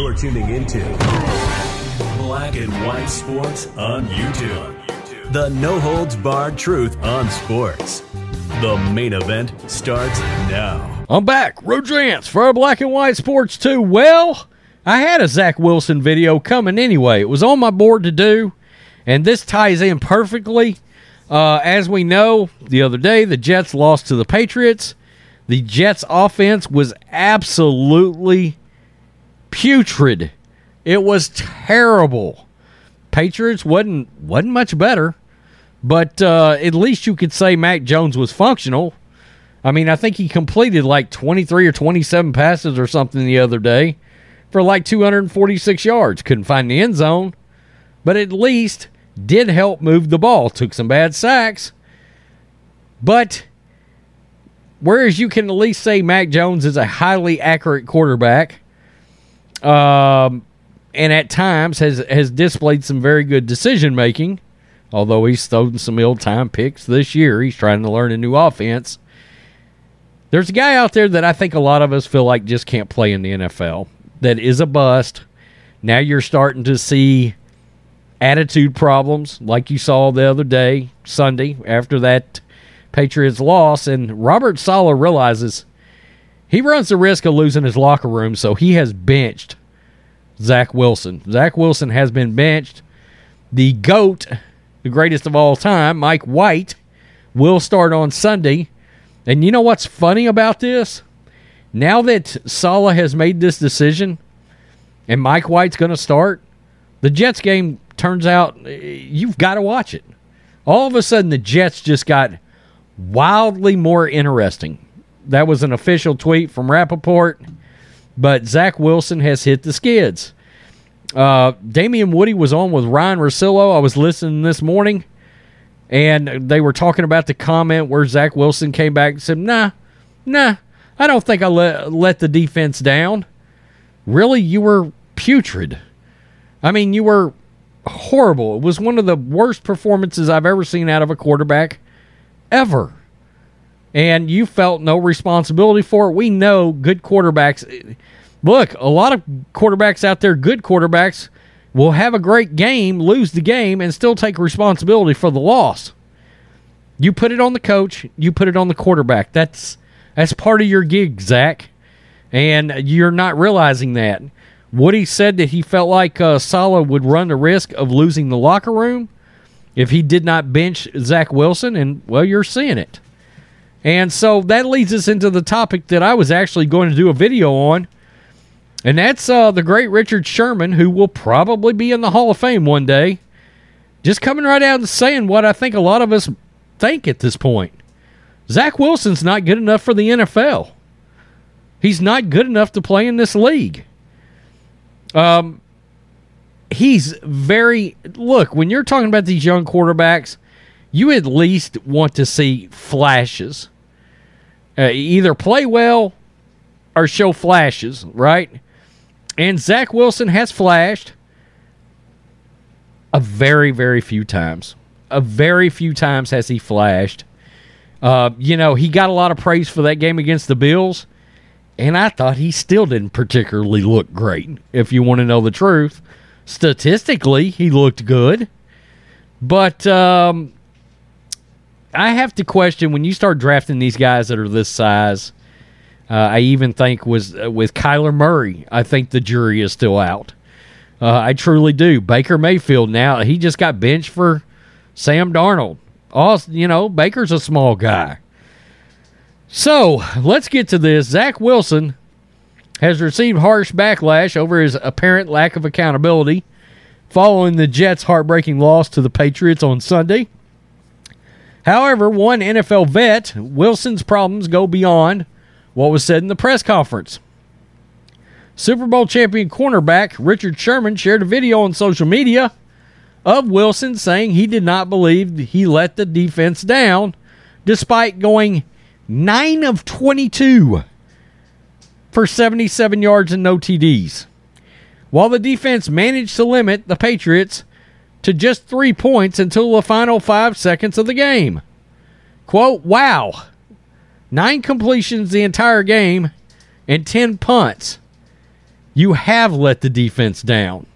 You're tuning into Black and White Sports on YouTube. The no holds barred truth on sports. The main event starts now. I'm back, Rodrance for our Black and White Sports 2. Well, I had a Zach Wilson video coming anyway. It was on my board to do, and this ties in perfectly. Uh, as we know, the other day the Jets lost to the Patriots. The Jets' offense was absolutely putrid. It was terrible. Patriots wasn't wasn't much better, but uh, at least you could say Mac Jones was functional. I mean, I think he completed like 23 or 27 passes or something the other day for like 246 yards. Couldn't find the end zone, but at least did help move the ball. Took some bad sacks, but whereas you can at least say Mac Jones is a highly accurate quarterback, um, and at times has has displayed some very good decision making. Although he's thrown some ill time picks this year, he's trying to learn a new offense. There's a guy out there that I think a lot of us feel like just can't play in the NFL. That is a bust. Now you're starting to see attitude problems, like you saw the other day, Sunday, after that Patriots loss. And Robert Saleh realizes he runs the risk of losing his locker room, so he has benched Zach Wilson. Zach Wilson has been benched. The GOAT, the greatest of all time, Mike White, will start on Sunday. And you know what's funny about this? Now that Saleh has made this decision and Mike White's going to start, the Jets game turns out eh, you've got to watch it. All of a sudden, the Jets just got wildly more interesting. That was an official tweet from Rapoport. but Zach Wilson has hit the skids. Uh, Damien Woody was on with Ryan Russillo. I was listening this morning, and they were talking about the comment where Zach Wilson came back and said, Nah, nah, I don't think I let, let the defense down. Really, you were putrid. I mean, you were horrible. It was one of the worst performances I've ever seen out of a quarterback ever. And you felt no responsibility for it. We know good quarterbacks. Look, a lot of quarterbacks out there, good quarterbacks, will have a great game, lose the game, and still take responsibility for the loss. You put it on the coach, you put it on the quarterback. That's that's part of your gig, Zach. And you're not realizing that. Woody said that he felt like uh, Saleh would run the risk of losing the locker room if he did not bench Zach Wilson, and well, you're seeing it. And so that leads us into the topic that I was actually going to do a video on, and that's uh, the great Richard Sherman, who will probably be in the Hall of Fame one day. Just coming right out and saying what I think a lot of us think at this point. Zach Wilson's not good enough for the NFL. He's not good enough to play in this league. Um, he's very look when you're talking about these young quarterbacks, you at least want to see flashes. Uh, either play well or show flashes, right? And Zach Wilson has flashed a very, very few times. A very few times has he flashed. Uh, you know, he got a lot of praise for that game against the Bills and I thought he still didn't particularly look great, if you want to know the truth. Statistically, he looked good. But um, I have to question when you start drafting these guys that are this size. Uh, I even think was uh, with Kyler Murray. I think the jury is still out. Uh, I truly do. Baker Mayfield now he just got benched for Sam Darnold. All you know, Baker's a small guy. So let's get to this. Zach Wilson has received harsh backlash over his apparent lack of accountability following the Jets' heartbreaking loss to the Patriots on Sunday. However, one NFL vet, Wilson's problems go beyond what was said in the press conference. Super Bowl champion cornerback Richard Sherman shared a video on social media of Wilson saying he did not believe he let the defense down despite going 9 of 22 for 77 yards and no TDs. While the defense managed to limit the Patriots to just three points until the final five seconds of the game. Quote, wow. Nine completions the entire game and 10 punts. you have let the defense down.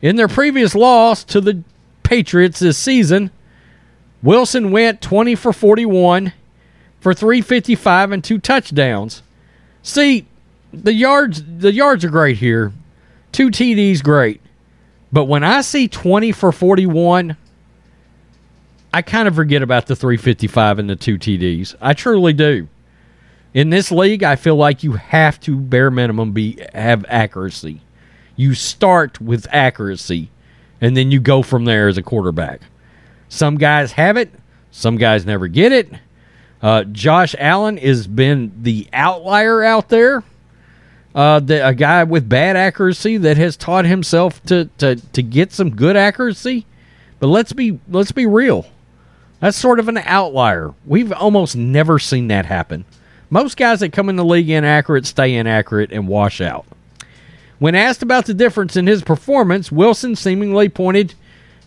In their previous loss to the Patriots this season, Wilson went 20 for 41 for 355 and two touchdowns. See, the yards the yards are great here. Two TDs great. But when I see 20 for 41, I kind of forget about the 355 and the two TDs. I truly do. In this league, I feel like you have to bare minimum be have accuracy. You start with accuracy and then you go from there as a quarterback. Some guys have it, some guys never get it. Uh, Josh Allen has been the outlier out there. Uh, the, a guy with bad accuracy that has taught himself to, to, to get some good accuracy. But let's be let's be real. That's sort of an outlier. We've almost never seen that happen. Most guys that come in the league inaccurate stay inaccurate and wash out. When asked about the difference in his performance, Wilson seemingly pointed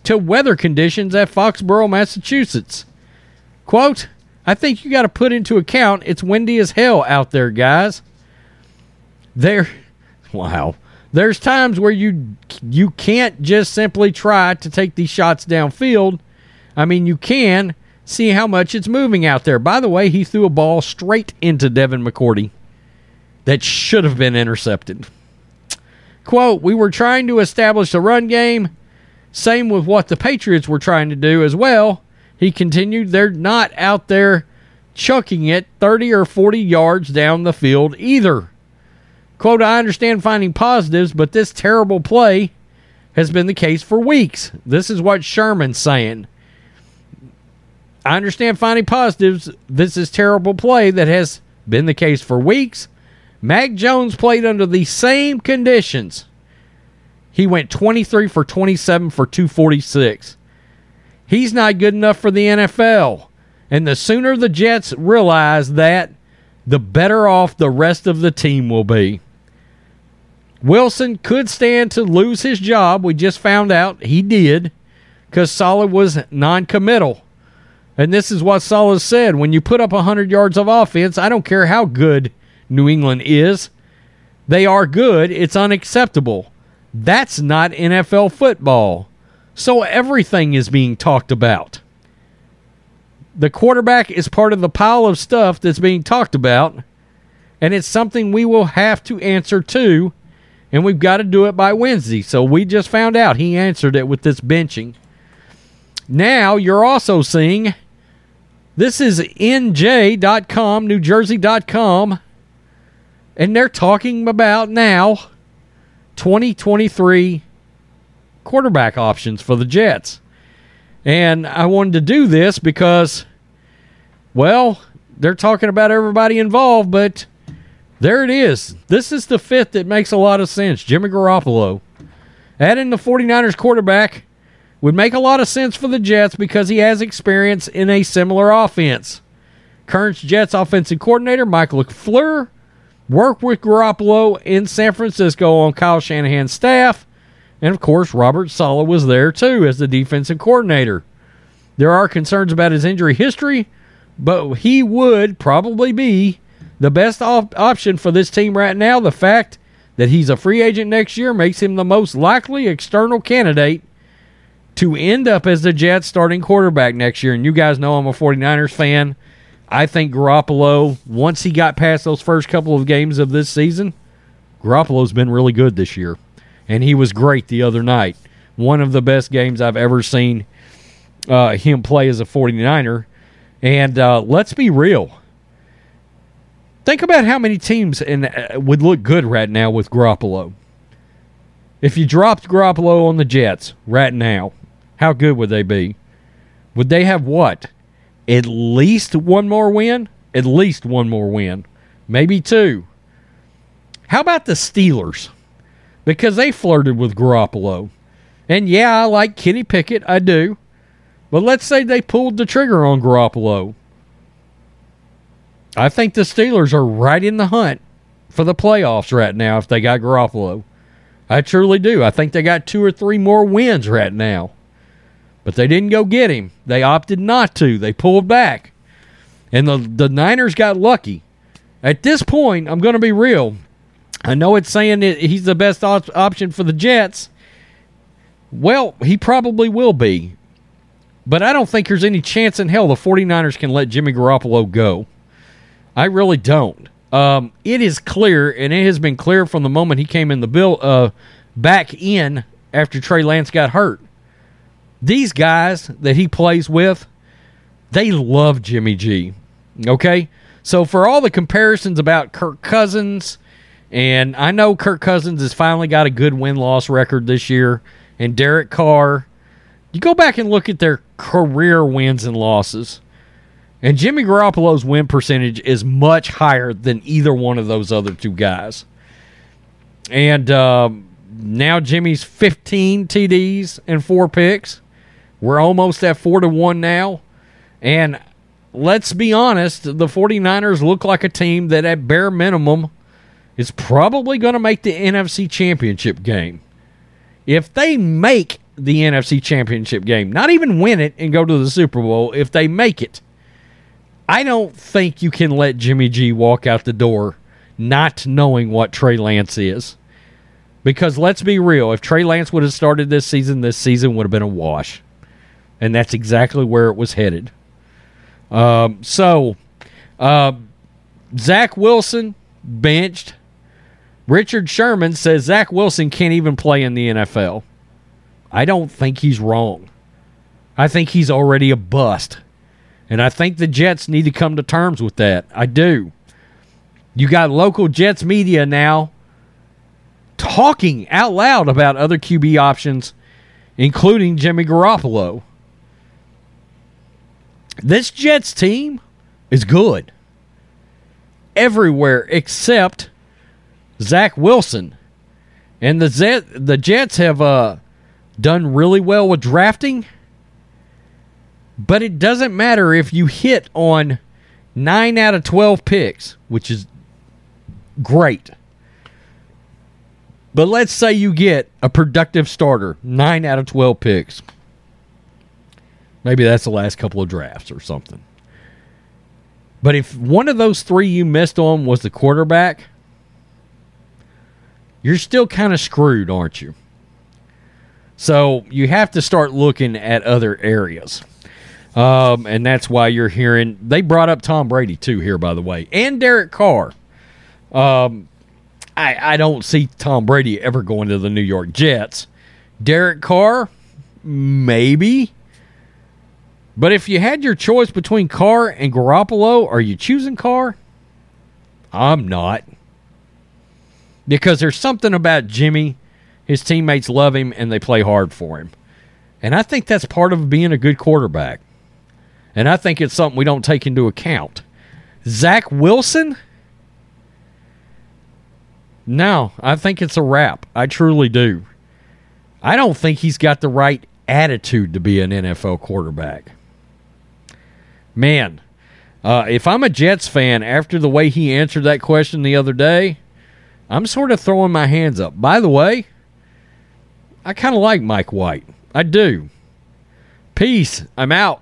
to weather conditions at Foxborough, Massachusetts. Quote, I think you got to put into account it's windy as hell out there, guys. There, wow. There's times where you you can't just simply try to take these shots downfield. I mean, you can see how much it's moving out there. By the way, he threw a ball straight into Devin McCourty that should have been intercepted. Quote, we were trying to establish a run game. Same with what the Patriots were trying to do as well. He continued, they're not out there chucking it 30 or 40 yards down the field either. Quote, I understand finding positives, but this terrible play has been the case for weeks. This is what Sherman's saying. I understand finding positives. This is terrible play that has been the case for weeks. Mac Jones played under the same conditions. He went 23 for 27 for 246. He's not good enough for the NFL. And the sooner the Jets realize that, the better off the rest of the team will be. Wilson could stand to lose his job. We just found out he did because Saleh was non committal. And this is what Saleh said when you put up 100 yards of offense, I don't care how good New England is. They are good. It's unacceptable. That's not NFL football. So everything is being talked about. The quarterback is part of the pile of stuff that's being talked about, and it's something we will have to answer to, and we've got to do it by Wednesday. So we just found out he answered it with this benching. Now you're also seeing this is NJ.com, NewJersey.com and they're talking about now 2023 quarterback options for the Jets. And I wanted to do this because, well, they're talking about everybody involved, but there it is. This is the fit that makes a lot of sense. Jimmy Garoppolo. Adding the 49ers quarterback would make a lot of sense for the Jets because he has experience in a similar offense. Current Jets offensive coordinator Mike LaFleur worked with Garoppolo in San Francisco on Kyle Shanahan's staff. And of course, Robert Saleh was there too as the defensive coordinator. There are concerns about his injury history, but he would probably be the best op- option for this team right now. The fact that he's a free agent next year makes him the most likely external candidate to end up as the Jets starting quarterback next year. And you guys know I'm a 49ers fan. I think Garoppolo, once he got past those first couple of games of this season, Garoppolo's been really good this year. And he was great the other night. One of the best games I've ever seen uh, him play as a 49er. And uh, let's be real. Think about how many teams in, uh, would look good right now with Garoppolo. If you dropped Garoppolo on the Jets right now, how good would they be? Would they have what? at least one more win, at least one more win, maybe two. How about the Steelers? Because they flirted with Garoppolo. And yeah, I like Kenny Pickett, I do. But let's say they pulled the trigger on Garoppolo. I think the Steelers are right in the hunt for the playoffs right now if they got Garoppolo. I truly do. I think they got two or three more wins right now. But they didn't go get him. They opted not to. They pulled back. And the, the Niners got lucky. At this point, I'm going to be real. I know it's saying that he's the best op- option for the Jets. Well, he probably will be. But I don't think there's any chance in hell the 49ers can let Jimmy Garoppolo go. I really don't. Um, it is clear, and it has been clear from the moment he came in the bill uh, back in after Trey Lance got hurt. These guys that he plays with, they love Jimmy G. Okay? So for all the comparisons about Kirk Cousins, and I know Kirk Cousins has finally got a good win loss record this year, and Derek Carr, you go back and look at their career wins and losses. And Jimmy Garoppolo's win percentage is much higher than either one of those other two guys. And um, now Jimmy's 15 TDs and four picks. We're almost at four to one now. And let's be honest, the 49ers look like a team that, at bare minimum, is probably going to make the NFC Championship game. If they make the NFC Championship game, not even win it and go to the Super Bowl, if they make it, I don't think you can let Jimmy G walk out the door not knowing what Trey Lance is. Because let's be real, if Trey Lance would have started this season, this season would have been a wash. And that's exactly where it was headed. Um, so, uh, Zach Wilson benched. Richard Sherman says Zach Wilson can't even play in the NFL. I don't think he's wrong. I think he's already a bust. And I think the Jets need to come to terms with that. I do. You got local Jets media now talking out loud about other QB options, including Jimmy Garoppolo. This Jets team is good everywhere except Zach Wilson. And the Z- the Jets have uh, done really well with drafting, but it doesn't matter if you hit on 9 out of 12 picks, which is great. But let's say you get a productive starter, 9 out of 12 picks. Maybe that's the last couple of drafts or something. But if one of those three you missed on was the quarterback, you're still kind of screwed, aren't you? So you have to start looking at other areas. Um, and that's why you're hearing they brought up Tom Brady too here, by the way, and Derek Carr. Um, I I don't see Tom Brady ever going to the New York Jets. Derek Carr, maybe. But if you had your choice between Carr and Garoppolo, are you choosing Carr? I'm not. Because there's something about Jimmy, his teammates love him and they play hard for him. And I think that's part of being a good quarterback. And I think it's something we don't take into account. Zach Wilson? No, I think it's a wrap. I truly do. I don't think he's got the right attitude to be an NFL quarterback. Man, uh, if I'm a Jets fan, after the way he answered that question the other day, I'm sort of throwing my hands up. By the way, I kind of like Mike White. I do. Peace. I'm out.